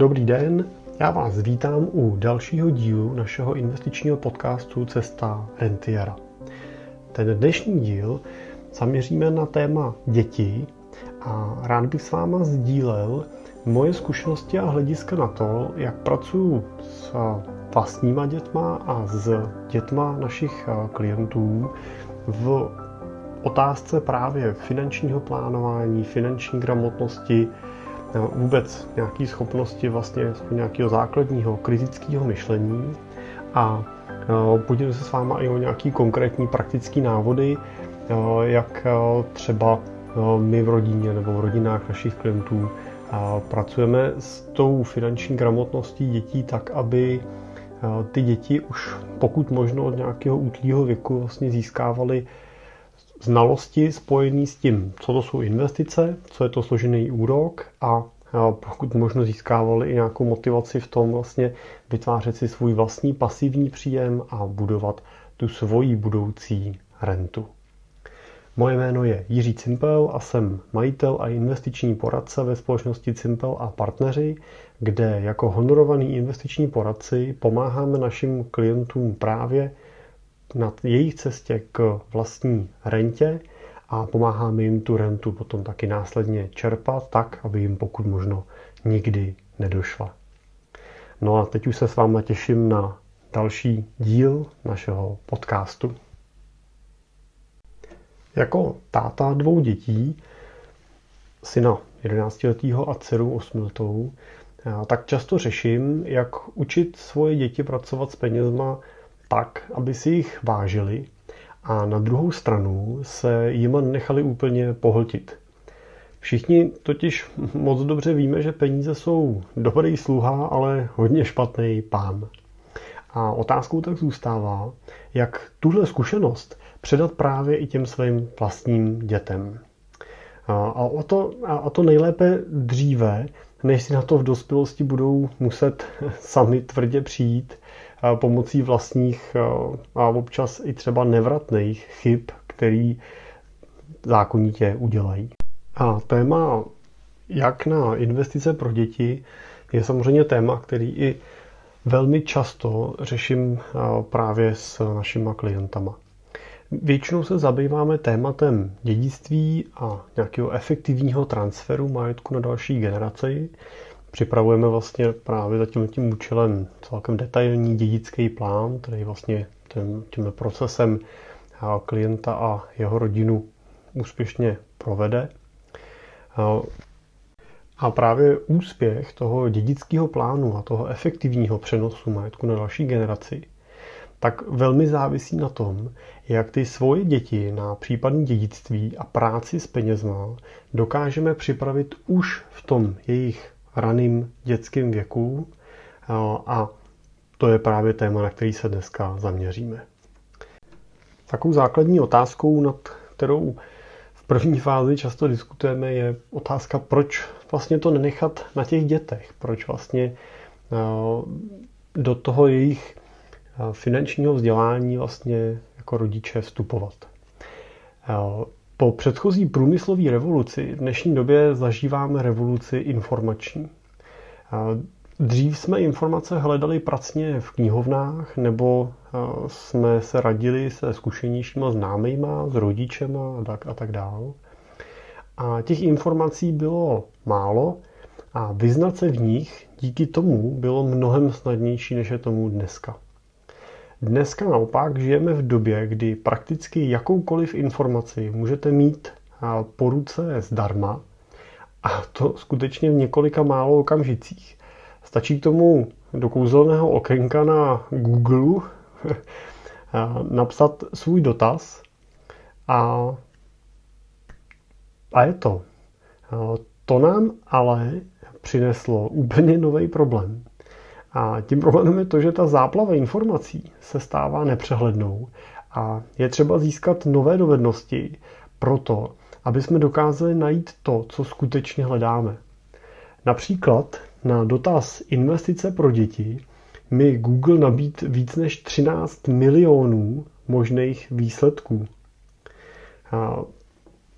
Dobrý den, já vás vítám u dalšího dílu našeho investičního podcastu Cesta Rentiera. Ten dnešní díl zaměříme na téma děti a rád bych s váma sdílel moje zkušenosti a hlediska na to, jak pracuji s vlastníma dětma a s dětma našich klientů v otázce právě finančního plánování, finanční gramotnosti, vůbec nějaké schopnosti vlastně nějakého základního kritického myšlení. A podělím se s váma i o nějaký konkrétní praktické návody, jak třeba my v rodině nebo v rodinách našich klientů pracujeme s tou finanční gramotností dětí tak, aby ty děti už pokud možno od nějakého útlýho věku vlastně získávaly znalosti spojené s tím, co to jsou investice, co je to složený úrok a pokud možno získávali i nějakou motivaci v tom vlastně vytvářet si svůj vlastní pasivní příjem a budovat tu svoji budoucí rentu. Moje jméno je Jiří Cimpel a jsem majitel a investiční poradce ve společnosti Cimpel a partneři, kde jako honorovaný investiční poradci pomáháme našim klientům právě na jejich cestě k vlastní rentě a pomáháme jim tu rentu potom taky následně čerpat tak, aby jim pokud možno nikdy nedošla. No a teď už se s váma těším na další díl našeho podcastu. Jako táta dvou dětí, syna 11 letého a dceru 8 letou, tak často řeším, jak učit svoje děti pracovat s penězma tak, aby si jich vážili a na druhou stranu se jima nechali úplně pohltit. Všichni totiž moc dobře víme, že peníze jsou dobrý sluha, ale hodně špatný pán. A otázkou tak zůstává, jak tuhle zkušenost předat právě i těm svým vlastním dětem. A, o to, a to nejlépe dříve, než si na to v dospělosti budou muset sami tvrdě přijít pomocí vlastních a občas i třeba nevratných chyb, který zákonitě udělají. A téma jak na investice pro děti je samozřejmě téma, který i velmi často řeším právě s našimi klientama. Většinou se zabýváme tématem dědictví a nějakého efektivního transferu majetku na další generaci. Připravujeme vlastně právě za tím, tím účelem celkem detailní dědický plán, který vlastně tím, tím procesem klienta a jeho rodinu úspěšně provede. A právě úspěch toho dědického plánu a toho efektivního přenosu majetku na další generaci tak velmi závisí na tom, jak ty svoje děti na případné dědictví a práci s penězma dokážeme připravit už v tom jejich raným dětském věku a to je právě téma, na který se dneska zaměříme. Takovou základní otázkou, nad kterou v první fázi často diskutujeme, je otázka, proč vlastně to nenechat na těch dětech, proč vlastně do toho jejich finančního vzdělání vlastně jako rodiče vstupovat. Po předchozí průmyslové revoluci v dnešní době zažíváme revoluci informační. Dřív jsme informace hledali pracně v knihovnách nebo jsme se radili se zkušenějšíma známejma, s rodičema a tak, a tak dál. A těch informací bylo málo a vyznat se v nich díky tomu bylo mnohem snadnější, než je tomu dneska. Dneska naopak žijeme v době, kdy prakticky jakoukoliv informaci můžete mít po ruce zdarma a to skutečně v několika málo okamžicích. Stačí k tomu do kouzelného okénka na Google napsat svůj dotaz a, a je to. To nám ale přineslo úplně nový problém. A tím problémem je to, že ta záplava informací se stává nepřehlednou a je třeba získat nové dovednosti pro to, aby jsme dokázali najít to, co skutečně hledáme. Například na dotaz investice pro děti mi Google nabít víc než 13 milionů možných výsledků. A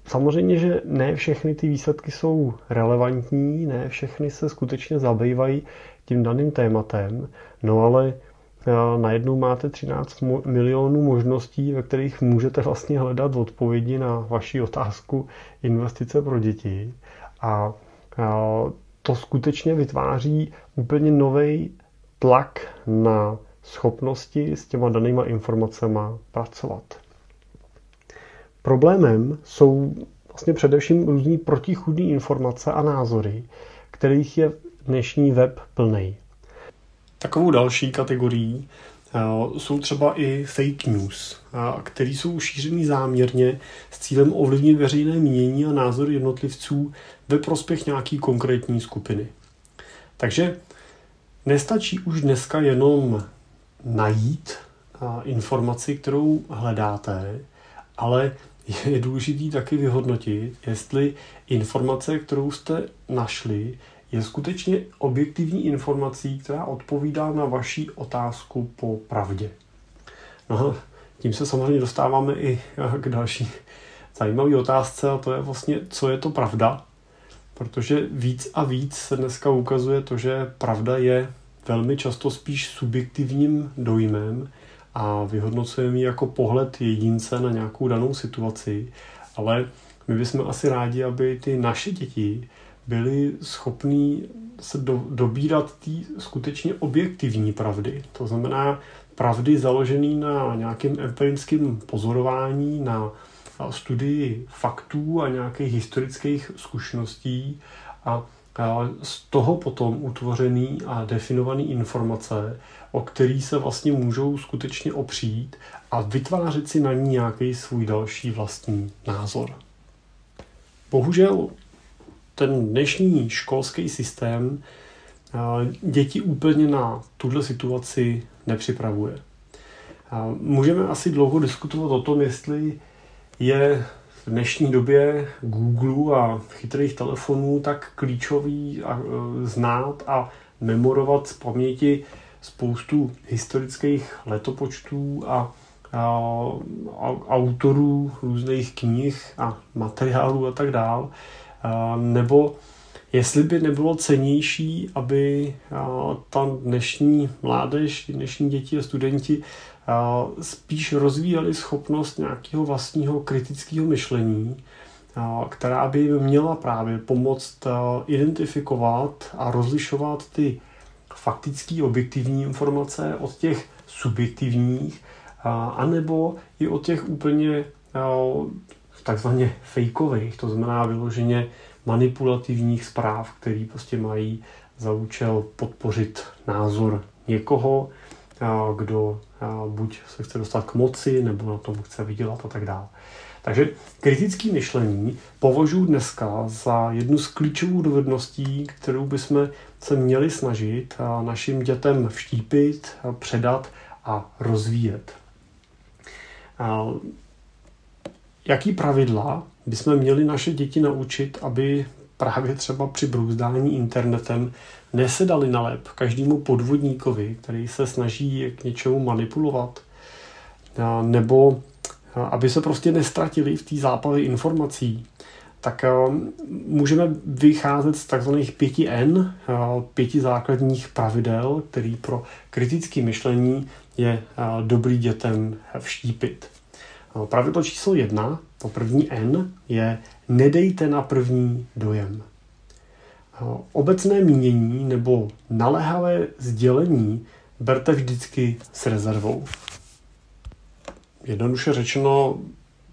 samozřejmě, že ne všechny ty výsledky jsou relevantní, ne všechny se skutečně zabývají tím daným tématem, no ale najednou máte 13 milionů možností, ve kterých můžete vlastně hledat odpovědi na vaši otázku investice pro děti. A to skutečně vytváří úplně nový tlak na schopnosti s těma danýma informacemi pracovat. Problémem jsou vlastně především různý protichudné informace a názory, kterých je dnešní web plný. Takovou další kategorií eh, jsou třeba i fake news, eh, které jsou šířený záměrně s cílem ovlivnit veřejné mínění a názor jednotlivců ve prospěch nějaký konkrétní skupiny. Takže nestačí už dneska jenom najít eh, informaci, kterou hledáte, ale je důležité taky vyhodnotit, jestli informace, kterou jste našli, je skutečně objektivní informací, která odpovídá na vaši otázku po pravdě. No, tím se samozřejmě dostáváme i k další zajímavé otázce a to je vlastně, co je to pravda. Protože víc a víc se dneska ukazuje to, že pravda je velmi často spíš subjektivním dojmem a vyhodnocujeme ji jako pohled jedince na nějakou danou situaci, ale my bychom asi rádi, aby ty naše děti byli schopní se do, dobírat té skutečně objektivní pravdy. To znamená pravdy založené na nějakém empirickém pozorování, na studii faktů a nějakých historických zkušeností a z toho potom utvořený a definovaný informace, o který se vlastně můžou skutečně opřít a vytvářet si na ní nějaký svůj další vlastní názor. Bohužel ten dnešní školský systém děti úplně na tuhle situaci nepřipravuje. Můžeme asi dlouho diskutovat o tom, jestli je v dnešní době Google a chytrých telefonů tak klíčový a, e, znát a memorovat z paměti spoustu historických letopočtů a, a, a autorů různých knih a materiálů a tak dál. Nebo jestli by nebylo cenější, aby ta dnešní mládež, dnešní děti a studenti spíš rozvíjeli schopnost nějakého vlastního kritického myšlení, která by jim měla právě pomoct identifikovat a rozlišovat ty faktické objektivní informace od těch subjektivních, anebo i od těch úplně takzvaně fejkových, to znamená vyloženě manipulativních zpráv, které prostě mají za účel podpořit názor někoho, kdo buď se chce dostat k moci, nebo na tom chce vydělat a tak dále. Takže kritické myšlení považuji dneska za jednu z klíčových dovedností, kterou bychom se měli snažit našim dětem vštípit, předat a rozvíjet. Jaký pravidla bychom měli naše děti naučit, aby právě třeba při brouzdání internetem nesedali na lep každému podvodníkovi, který se snaží k něčemu manipulovat, nebo aby se prostě nestratili v té záplavě informací, tak můžeme vycházet z takzvaných 5N, pěti základních pravidel, který pro kritické myšlení je dobrý dětem vštípit. Pravidlo číslo jedna, to první N, je nedejte na první dojem. Obecné mínění nebo naléhavé sdělení berte vždycky s rezervou. Jednoduše řečeno,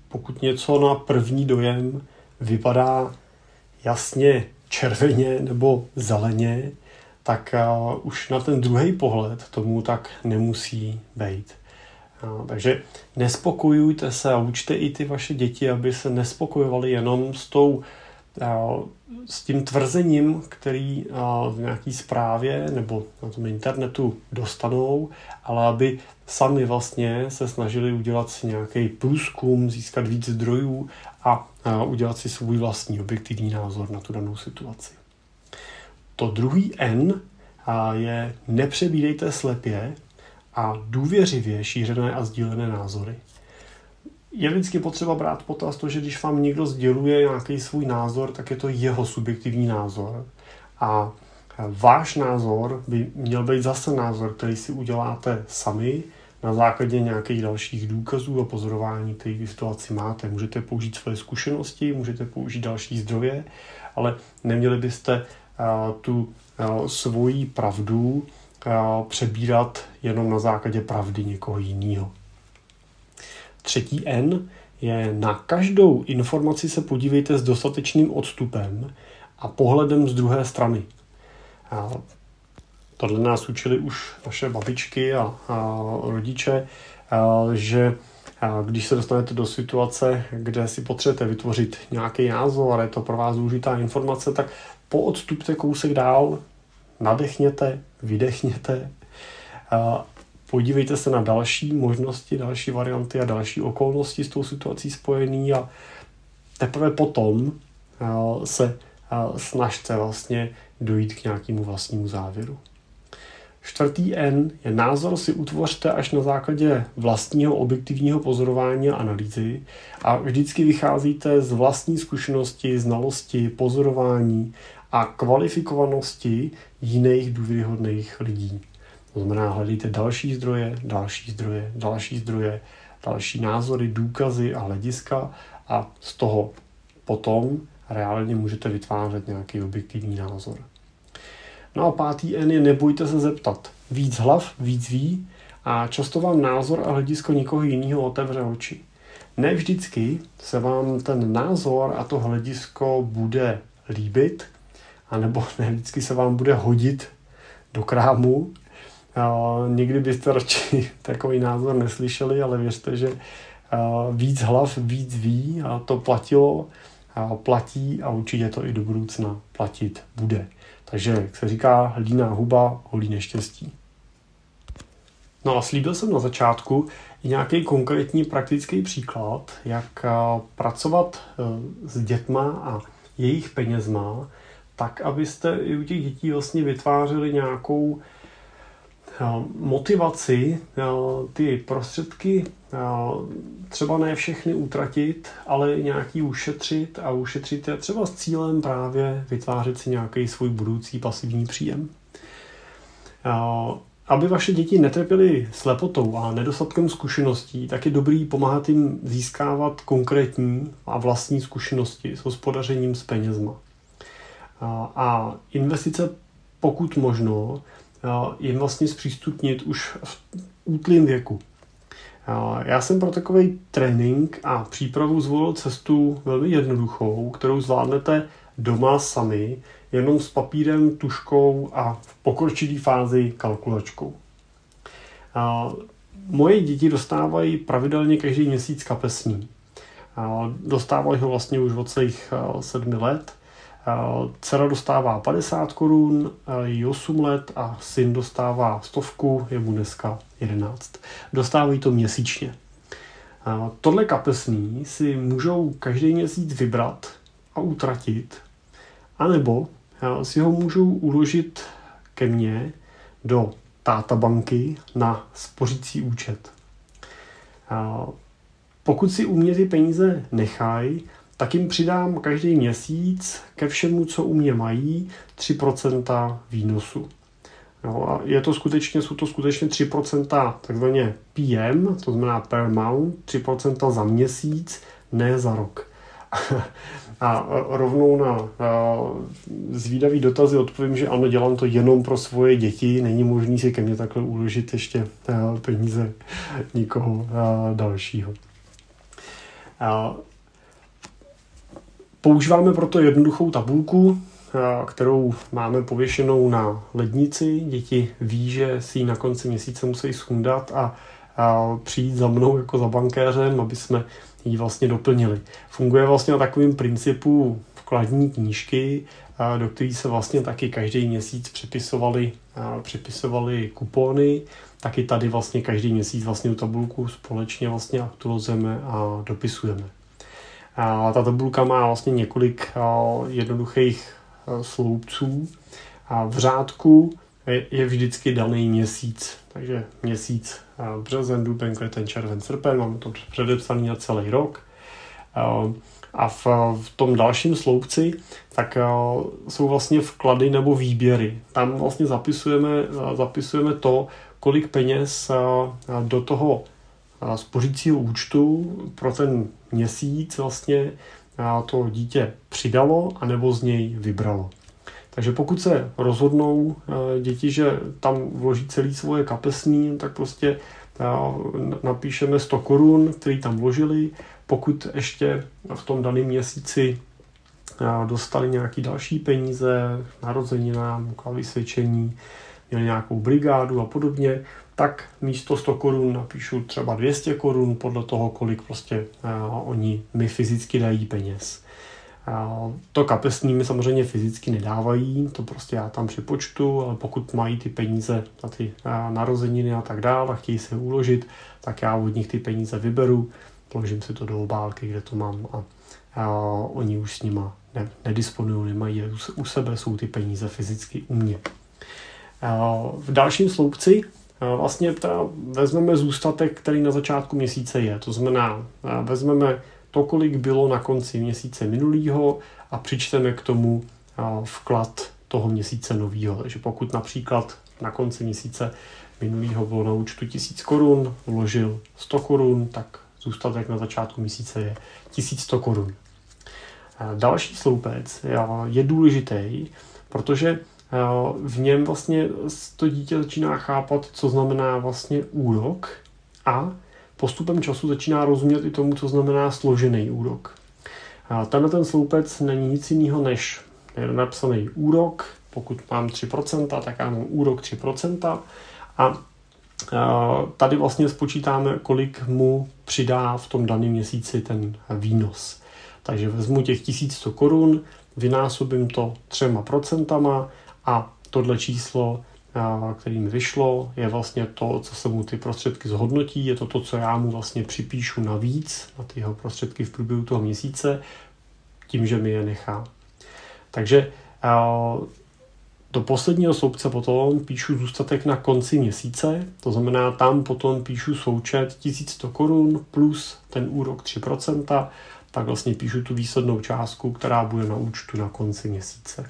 pokud něco na první dojem vypadá jasně červeně nebo zeleně, tak už na ten druhý pohled tomu tak nemusí být. Takže nespokojujte se a učte i ty vaše děti, aby se nespokojovali jenom s tou s tím tvrzením, který v nějaké zprávě nebo na tom internetu dostanou, ale aby sami vlastně se snažili udělat si nějaký průzkum, získat víc zdrojů a udělat si svůj vlastní objektivní názor na tu danou situaci. To druhý N je nepřebídejte slepě a důvěřivě šířené a sdílené názory. je vždycky potřeba brát potaz to, že když vám někdo sděluje nějaký svůj názor, tak je to jeho subjektivní názor. A váš názor by měl být zase názor, který si uděláte sami na základě nějakých dalších důkazů a pozorování, které v situaci máte. Můžete použít svoje zkušenosti, můžete použít další zdroje, ale neměli byste tu svoji pravdu přebírat jenom na základě pravdy někoho jiného. Třetí N je na každou informaci se podívejte s dostatečným odstupem a pohledem z druhé strany. Tohle nás učili už naše babičky a, a rodiče, a, že a když se dostanete do situace, kde si potřebujete vytvořit nějaký názor, je to pro vás důležitá informace, tak poodstupte kousek dál, nadechněte, vydechněte, podívejte se na další možnosti, další varianty a další okolnosti s tou situací spojený a teprve potom se snažte vlastně dojít k nějakému vlastnímu závěru. Čtvrtý N je názor si utvořte až na základě vlastního objektivního pozorování a analýzy a vždycky vycházíte z vlastní zkušenosti, znalosti, pozorování a kvalifikovanosti jiných důvěryhodných lidí. To znamená, hledejte další zdroje, další zdroje, další zdroje, další názory, důkazy a hlediska a z toho potom reálně můžete vytvářet nějaký objektivní názor. No a pátý N je nebojte se zeptat. Víc hlav, víc ví a často vám názor a hledisko nikoho jiného otevře oči. Ne vždycky se vám ten názor a to hledisko bude líbit, anebo ne vždycky se vám bude hodit do krámu. Někdy byste radši takový názor neslyšeli, ale věřte, že víc hlav, víc ví a to platilo, a platí a určitě to i do budoucna platit bude. Takže, jak se říká, líná huba holí neštěstí. No a slíbil jsem na začátku i nějaký konkrétní praktický příklad, jak pracovat e, s dětma a jejich penězma, tak abyste i u těch dětí vlastně vytvářeli nějakou motivaci ty prostředky třeba ne všechny utratit, ale nějaký ušetřit a ušetřit je třeba s cílem právě vytvářet si nějaký svůj budoucí pasivní příjem. Aby vaše děti netrpěly slepotou a nedostatkem zkušeností, tak je dobrý pomáhat jim získávat konkrétní a vlastní zkušenosti s hospodařením s penězma. A investice, pokud možno, jim vlastně zpřístupnit už v útlým věku. Já jsem pro takový trénink a přípravu zvolil cestu velmi jednoduchou, kterou zvládnete doma sami, jenom s papírem, tuškou a v pokročilé fázi kalkulačkou. Moje děti dostávají pravidelně každý měsíc kapesní. Dostávají ho vlastně už od svých sedmi let Dcera dostává 50 korun, jí 8 let a syn dostává stovku, je mu dneska 11. Dostávají to měsíčně. Tohle kapesný si můžou každý měsíc vybrat a utratit, anebo si ho můžou uložit ke mně do táta banky na spořící účet. Pokud si u mě ty peníze nechají, tak jim přidám každý měsíc ke všemu, co u mě mají, 3% výnosu. No a je to skutečně, jsou to skutečně 3% takzvaně PM, to znamená per month, 3% za měsíc, ne za rok. A rovnou na zvídavý dotazy odpovím, že ano, dělám to jenom pro svoje děti, není možný si ke mně takhle uložit ještě peníze nikoho dalšího. Používáme proto jednoduchou tabulku, eh, kterou máme pověšenou na lednici. Děti ví, že si ji na konci měsíce musí schundat a, přijít za mnou jako za bankéřem, aby jsme ji vlastně doplnili. Funguje vlastně na takovém principu vkladní knížky, eh, do které se vlastně taky každý měsíc přepisovali, eh, přepisovali kupony, taky tady vlastně každý měsíc vlastně tu tabulku společně vlastně aktualizujeme a dopisujeme. Ta tabulka má vlastně několik jednoduchých sloupců. A v řádku je vždycky daný měsíc. Takže měsíc březen, duben, květen, červen, srpen, máme to předepsaný na celý rok. A v, v tom dalším sloupci tak jsou vlastně vklady nebo výběry. Tam vlastně zapisujeme, zapisujeme to, kolik peněz do toho spořícího účtu pro ten měsíc vlastně to dítě přidalo anebo z něj vybralo. Takže pokud se rozhodnou děti, že tam vloží celý svoje kapesní, tak prostě napíšeme 100 korun, který tam vložili. Pokud ještě v tom daném měsíci dostali nějaký další peníze, narozeninám, k vysvědčení, měli nějakou brigádu a podobně, tak místo 100 korun napíšu třeba 200 korun podle toho, kolik prostě uh, oni mi fyzicky dají peněz. Uh, to kapesní mi samozřejmě fyzicky nedávají, to prostě já tam připočtu, ale pokud mají ty peníze na ty uh, narozeniny a tak dále a chtějí se uložit, tak já od nich ty peníze vyberu, položím si to do obálky, kde to mám a, oni už s nima ne, nedisponují, nemají u sebe, jsou ty peníze fyzicky u mě. V dalším sloupci vlastně vezmeme zůstatek, který na začátku měsíce je. To znamená, vezmeme to, kolik bylo na konci měsíce minulého a přičteme k tomu vklad toho měsíce nového. Takže pokud například na konci měsíce minulého bylo na účtu 1000 korun, vložil 100 korun, tak zůstatek na začátku měsíce je 1100 korun. Další sloupec je důležitý, protože v něm vlastně to dítě začíná chápat, co znamená vlastně úrok a postupem času začíná rozumět i tomu, co znamená složený úrok. Tenhle ten sloupec není nic jiného než napsaný úrok. Pokud mám 3%, tak já mám úrok 3%. A tady vlastně spočítáme, kolik mu přidá v tom daném měsíci ten výnos. Takže vezmu těch 1100 korun, vynásobím to třema procentama a tohle číslo, který mi vyšlo, je vlastně to, co se mu ty prostředky zhodnotí, je to to, co já mu vlastně připíšu navíc na ty jeho prostředky v průběhu toho měsíce, tím, že mi je nechá. Takže do posledního sloupce potom píšu zůstatek na konci měsíce, to znamená tam potom píšu součet 1100 korun plus ten úrok 3%, tak vlastně píšu tu výslednou částku, která bude na účtu na konci měsíce.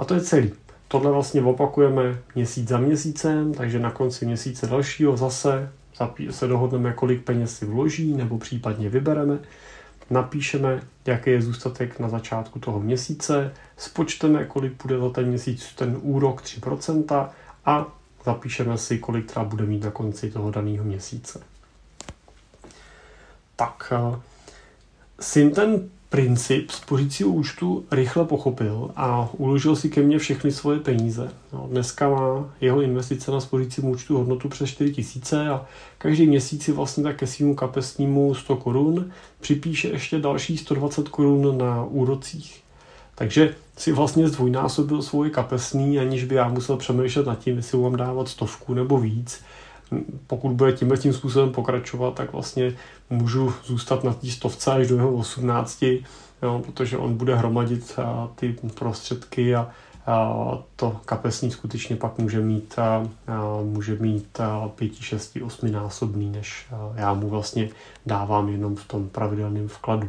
A to je celý. Tohle vlastně opakujeme měsíc za měsícem, takže na konci měsíce dalšího zase se dohodneme, kolik peněz si vloží, nebo případně vybereme. Napíšeme, jaký je zůstatek na začátku toho měsíce, spočteme, kolik bude za ten měsíc ten úrok 3% a zapíšeme si, kolik třeba bude mít na konci toho daného měsíce. Tak, eh, syn ten princip spořícího účtu rychle pochopil a uložil si ke mně všechny svoje peníze. No, dneska má jeho investice na spořícím účtu hodnotu přes 4 tisíce a každý měsíc si vlastně tak ke svýmu kapesnímu 100 korun připíše ještě další 120 korun na úrocích. Takže si vlastně zdvojnásobil svoje kapesní, aniž by já musel přemýšlet nad tím, jestli mám dávat stovku nebo víc pokud bude tímhle tím způsobem pokračovat, tak vlastně můžu zůstat na té stovce až do jeho 18, jo, protože on bude hromadit a, ty prostředky a, a to kapesní skutečně pak může mít, a, a, může mít a, pěti, šesti, osmi násobný, než a, já mu vlastně dávám jenom v tom pravidelném vkladu.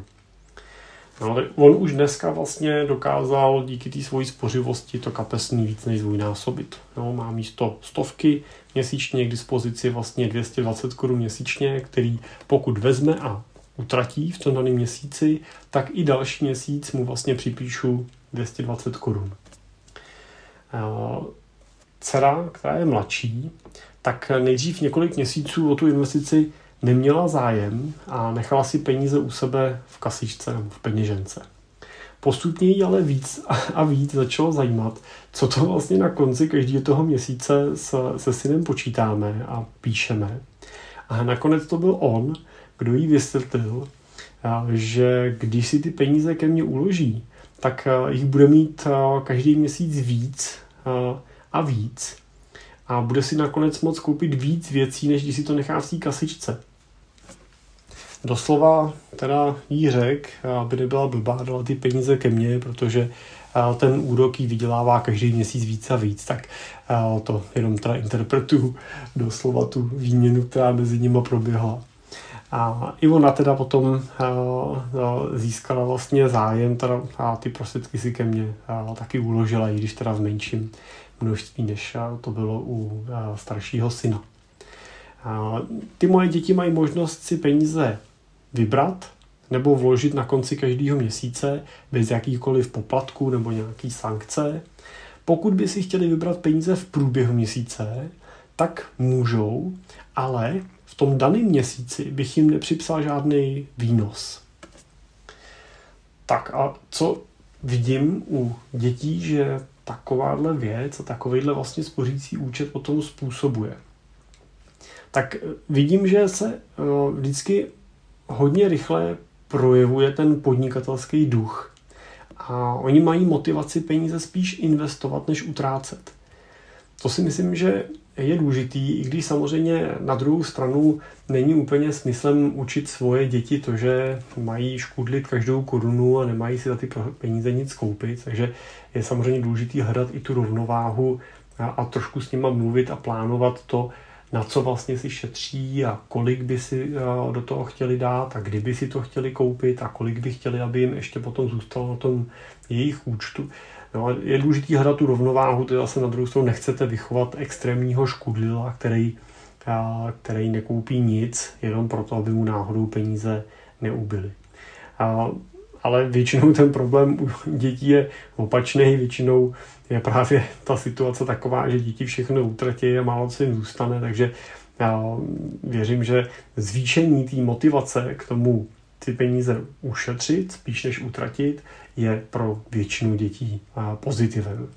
No, on už dneska vlastně dokázal díky té svojí spořivosti to kapesní víc než zvojnásobit. No, má místo stovky měsíčně k dispozici vlastně 220 korun měsíčně, který pokud vezme a utratí v tom daném měsíci, tak i další měsíc mu vlastně připíšu 220 korun. Dcera, která je mladší, tak nejdřív několik měsíců o tu investici neměla zájem a nechala si peníze u sebe v kasičce nebo v peněžence. Postupně jí ale víc a víc začalo zajímat, co to vlastně na konci každého toho měsíce se, se synem počítáme a píšeme. A nakonec to byl on, kdo jí vysvětlil, že když si ty peníze ke mně uloží, tak jich bude mít každý měsíc víc a víc. A bude si nakonec moct koupit víc věcí, než když si to nechá v té kasičce doslova teda jí řek, aby nebyla blbá, dala ty peníze ke mně, protože ten úrok jí vydělává každý měsíc víc a víc, tak to jenom teda interpretuju doslova tu výměnu, která mezi nimi proběhla. A i ona teda potom získala vlastně zájem teda, a ty prostředky si ke mně taky uložila, i když teda v menším množství, než to bylo u staršího syna. Ty moje děti mají možnost si peníze vybrat nebo vložit na konci každého měsíce bez jakýchkoliv poplatků nebo nějaký sankce. Pokud by si chtěli vybrat peníze v průběhu měsíce, tak můžou, ale v tom daném měsíci bych jim nepřipsal žádný výnos. Tak a co vidím u dětí, že takováhle věc a takovýhle vlastně spořící účet potom způsobuje? Tak vidím, že se eh, vždycky hodně rychle projevuje ten podnikatelský duch. A oni mají motivaci peníze spíš investovat, než utrácet. To si myslím, že je důležitý, i když samozřejmě na druhou stranu není úplně smyslem učit svoje děti to, že mají škudlit každou korunu a nemají si za ty peníze nic koupit. Takže je samozřejmě důležitý hledat i tu rovnováhu a, a trošku s nima mluvit a plánovat to, na co vlastně si šetří a kolik by si eh, do toho chtěli dát a kdyby si to chtěli koupit a kolik by chtěli, aby jim ještě potom zůstalo na tom jejich účtu. No, je důležité hledat tu rovnováhu, to zase na druhou stranu nechcete vychovat extrémního škudlila, který, eh, který nekoupí nic, jenom proto, aby mu náhodou peníze neubyly. A, ale většinou ten problém u dětí je opačný, většinou je právě ta situace taková, že děti všechno utratí a málo co jim zůstane, takže já věřím, že zvýšení té motivace k tomu ty peníze ušetřit, spíš než utratit, je pro většinu dětí pozitivem.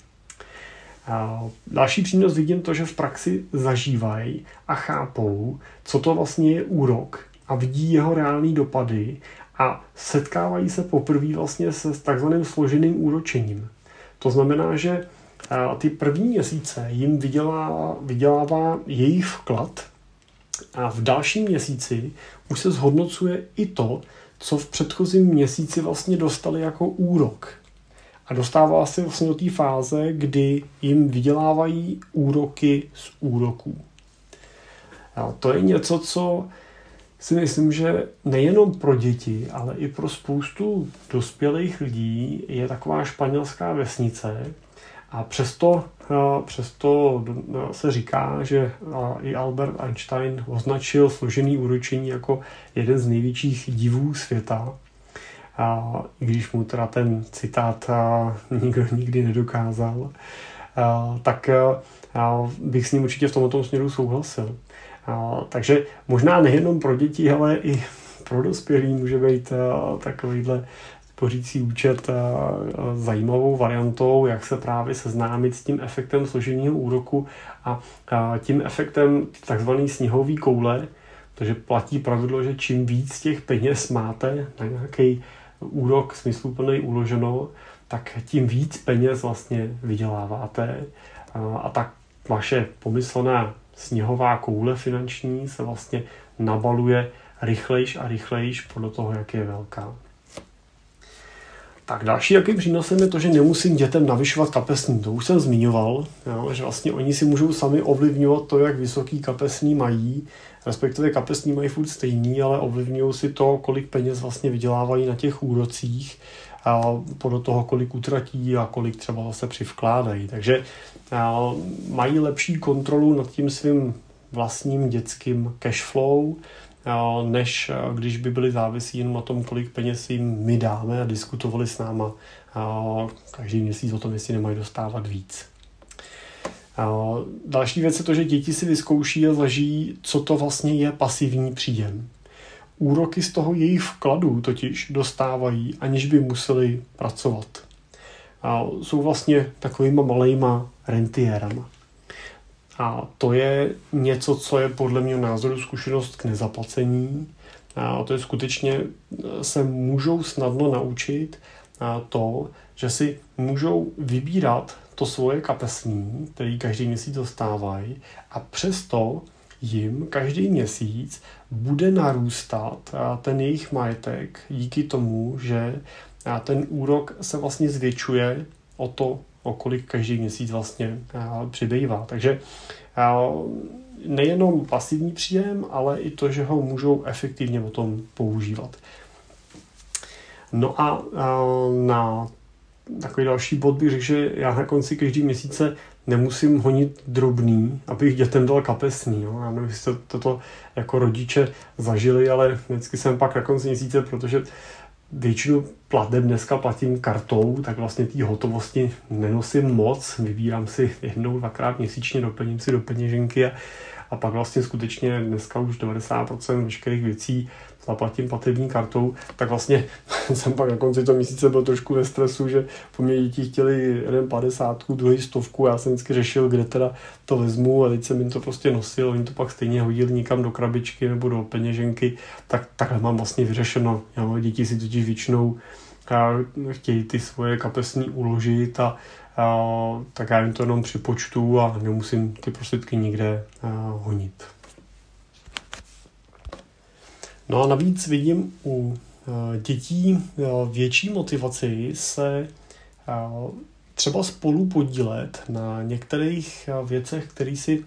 Další přínos vidím to, že v praxi zažívají a chápou, co to vlastně je úrok a vidí jeho reální dopady a setkávají se poprvé vlastně se takzvaným složeným úročením. To znamená, že ty první měsíce jim vydělá, vydělává jejich vklad a v dalším měsíci už se zhodnocuje i to, co v předchozím měsíci vlastně dostali jako úrok. A dostává se vlastně do té fáze, kdy jim vydělávají úroky z úroků. A to je něco, co si myslím, že nejenom pro děti, ale i pro spoustu dospělých lidí je taková španělská vesnice. A přesto, eh, přesto eh, se říká, že eh, i Albert Einstein označil složený úročení jako jeden z největších divů světa. A když mu teda ten citát nikdo nikdy nedokázal, tak bych s ním určitě v tomto směru souhlasil. Takže možná nejenom pro děti, ale i pro dospělí může být takovýhle spořící účet zajímavou variantou, jak se právě seznámit s tím efektem složeného úroku a tím efektem takzvaný sněhový koule, protože platí pravidlo, že čím víc těch peněz máte na nějaký úrok smysluplný uloženo, tak tím víc peněz vlastně vyděláváte. A tak vaše pomyslená sněhová koule finanční se vlastně nabaluje rychlejš a rychlejš podle toho, jak je velká. Tak další jakým přínosem je to, že nemusím dětem navyšovat kapesní. To už jsem zmiňoval, jo, že vlastně oni si můžou sami ovlivňovat to, jak vysoký kapesní mají, respektive kapesní mají furt stejný, ale ovlivňují si to, kolik peněz vlastně vydělávají na těch úrocích podle toho, kolik utratí a kolik třeba zase přivkládají. Takže mají lepší kontrolu nad tím svým vlastním dětským cashflow, než když by byli závisí jenom na tom, kolik peněz jim my dáme a diskutovali s náma každý měsíc o tom, jestli nemají dostávat víc. Další věc je to, že děti si vyzkouší a zažijí, co to vlastně je pasivní příjem. Úroky z toho jejich vkladů totiž dostávají, aniž by museli pracovat. A jsou vlastně takovýma malejma rentiérama. A to je něco, co je podle mě názoru zkušenost k nezaplacení. A to je skutečně, se můžou snadno naučit to, že si můžou vybírat to svoje kapesní, který každý měsíc dostávají a přesto jim každý měsíc bude narůstat ten jejich majetek díky tomu, že ten úrok se vlastně zvětšuje o to, o kolik každý měsíc vlastně přibývá. Takže nejenom pasivní příjem, ale i to, že ho můžou efektivně o tom používat. No a na takový další bod bych řekl, že já na konci každý měsíce nemusím honit drobný, abych dětem dal kapesný. Jo. Já nevím, jestli toto jako rodiče zažili, ale vždycky jsem pak na konci měsíce, protože většinu plateb dneska platím kartou, tak vlastně té hotovosti nenosím moc, vybírám si jednou, dvakrát měsíčně, doplním si do peněženky a, a pak vlastně skutečně dneska už 90% veškerých věcí zaplatím platební kartou, tak vlastně jsem pak na konci toho měsíce byl trošku ve stresu, že po mě děti chtěli jeden padesátku, druhý stovku, já jsem vždycky řešil, kde teda to vezmu a teď jsem jim to prostě nosil, oni to pak stejně hodili někam do krabičky nebo do peněženky, tak takhle mám vlastně vyřešeno. Já, děti si totiž většinou chtějí ty svoje kapesní uložit a, a tak já jim to jenom připočtu a nemusím ty prostředky nikde a, honit. No a navíc vidím u eh, dětí eh, větší motivaci se eh, třeba spolu podílet na některých věcech, které si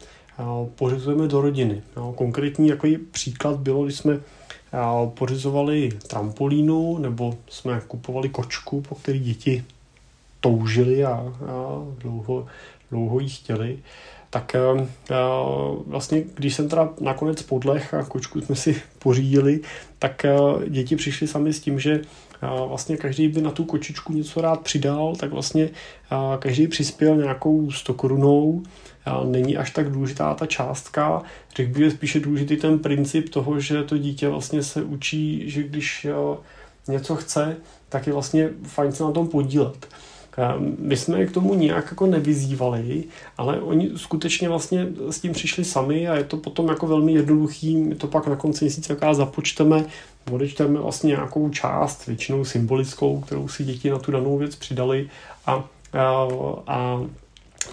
pořizujeme do rodiny. No, konkrétní takový příklad bylo, když jsme pořizovali trampolínu nebo jsme kupovali kočku, po který děti toužili a, a dlouho, dlouho ji chtěli tak uh, vlastně, když jsem teda nakonec podlech a kočku jsme si pořídili, tak uh, děti přišly sami s tím, že vlastně každý by na tu kočičku něco rád přidal, tak vlastně každý přispěl nějakou 100 korunou, není až tak důležitá ta částka. Řekl bych, je spíše důležitý ten princip toho, že to dítě vlastně se učí, že když něco chce, tak je vlastně fajn se na tom podílet. My jsme je k tomu nějak jako nevyzývali, ale oni skutečně vlastně s tím přišli sami a je to potom jako velmi jednoduchý, my to pak na konci měsíce jaká započteme, odečteme vlastně nějakou část, většinou symbolickou, kterou si děti na tu danou věc přidali a, a, a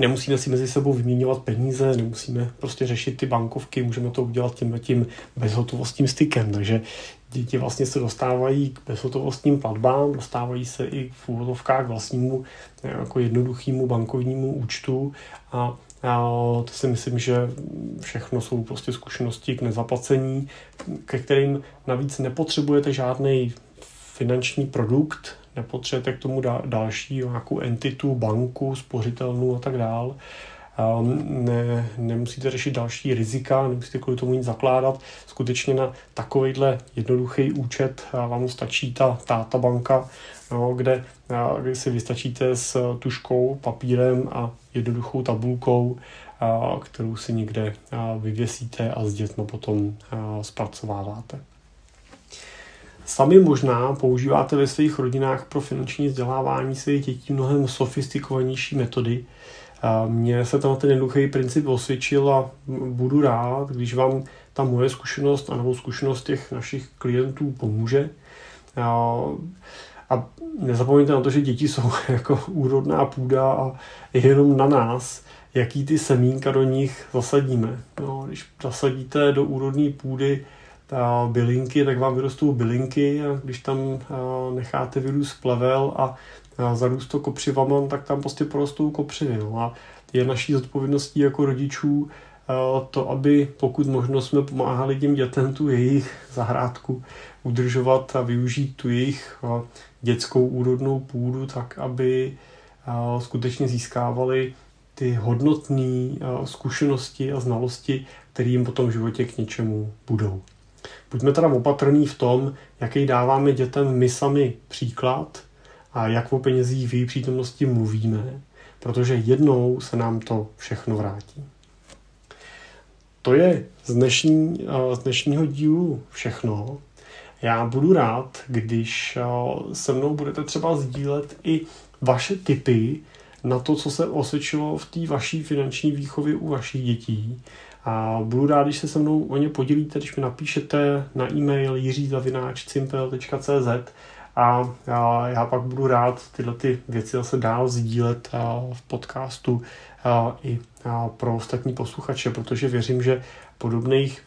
Nemusíme si mezi sebou vyměňovat peníze, nemusíme prostě řešit ty bankovky, můžeme to udělat tím tím bezhotovostním stykem. Takže děti vlastně se dostávají k bezhotovostním platbám, dostávají se i v úvodovkách vlastnímu jako jednoduchému bankovnímu účtu a a to si myslím, že všechno jsou prostě zkušenosti k nezaplacení, ke kterým navíc nepotřebujete žádný finanční produkt, nepotřebujete k tomu další nějakou entitu, banku, spořitelnu a tak dál. Um, ne, nemusíte řešit další rizika, nemusíte kvůli tomu nic zakládat. Skutečně na takovýhle jednoduchý účet vám stačí ta táta banka, no, kde, kde si vystačíte s tuškou, papírem a jednoduchou tabulkou, kterou si někde vyvěsíte a s dětmi potom zpracováváte. Sami možná používáte ve svých rodinách pro finanční vzdělávání svých dětí mnohem sofistikovanější metody. Mně se tam ten jednoduchý princip osvědčil a budu rád, když vám ta moje zkušenost anebo zkušenost těch našich klientů pomůže. A nezapomeňte na to, že děti jsou jako úrodná půda a je jenom na nás, jaký ty semínka do nich zasadíme. No, když zasadíte do úrodné půdy ta bylinky, tak vám vyrostou bylinky a když tam necháte vyrůst plevel a zarůst to kopřivama, tak tam prostě porostou kopřivy. No a je naší zodpovědností jako rodičů to, aby pokud možno jsme pomáhali těm dětem tu jejich zahrádku udržovat a využít tu jejich dětskou úrodnou půdu tak, aby skutečně získávali ty hodnotné zkušenosti a znalosti, které jim potom v životě k něčemu budou. Buďme teda opatrní v tom, jaký dáváme dětem my sami příklad a jak o penězích v její přítomnosti mluvíme, protože jednou se nám to všechno vrátí. To je z, dnešní, z dnešního dílu všechno. Já budu rád, když se mnou budete třeba sdílet i vaše tipy na to, co se osvědčilo v té vaší finanční výchově u vašich dětí a budu rád, když se se mnou o ně podělíte, když mi napíšete na e-mail jiřizavináč.cimpel.cz a já, já pak budu rád tyhle ty věci zase dál sdílet v podcastu i pro ostatní posluchače, protože věřím, že podobných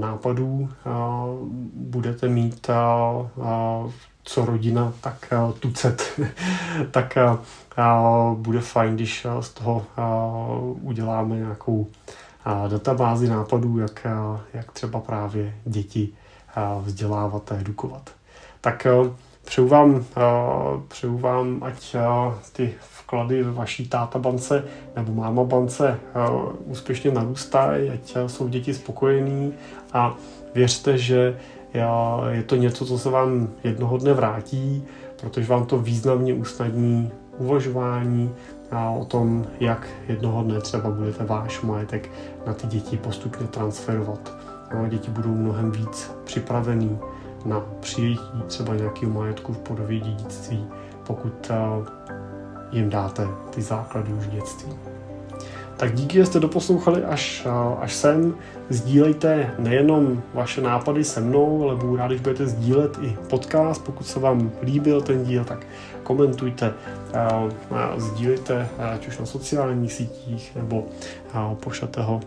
nápadů budete mít co rodina, tak tucet, tak bude fajn, když z toho uděláme nějakou databázi nápadů, jak, jak třeba právě děti vzdělávat a edukovat. Tak přeju vám, přeju vám, ať ty vklady ve vaší tátabance nebo máma bance úspěšně narůstají, ať jsou děti spokojení a věřte, že je to něco, co se vám jednoho dne vrátí, protože vám to významně usnadní uvažování o tom, jak jednoho dne třeba budete váš majetek na ty děti postupně transferovat. No, děti budou mnohem víc připravený na přijetí třeba nějakého majetku v podobě dědictví, pokud jim dáte ty základy už v dětství. Tak díky, že jste doposlouchali až, až sem. Sdílejte nejenom vaše nápady se mnou, ale budu rád, když budete sdílet i podcast. Pokud se vám líbil ten díl, tak komentujte, sdílejte ať už na sociálních sítích, nebo pošlete ho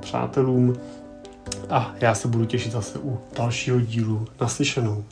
přátelům. A já se budu těšit zase u dalšího dílu. Naslyšenou.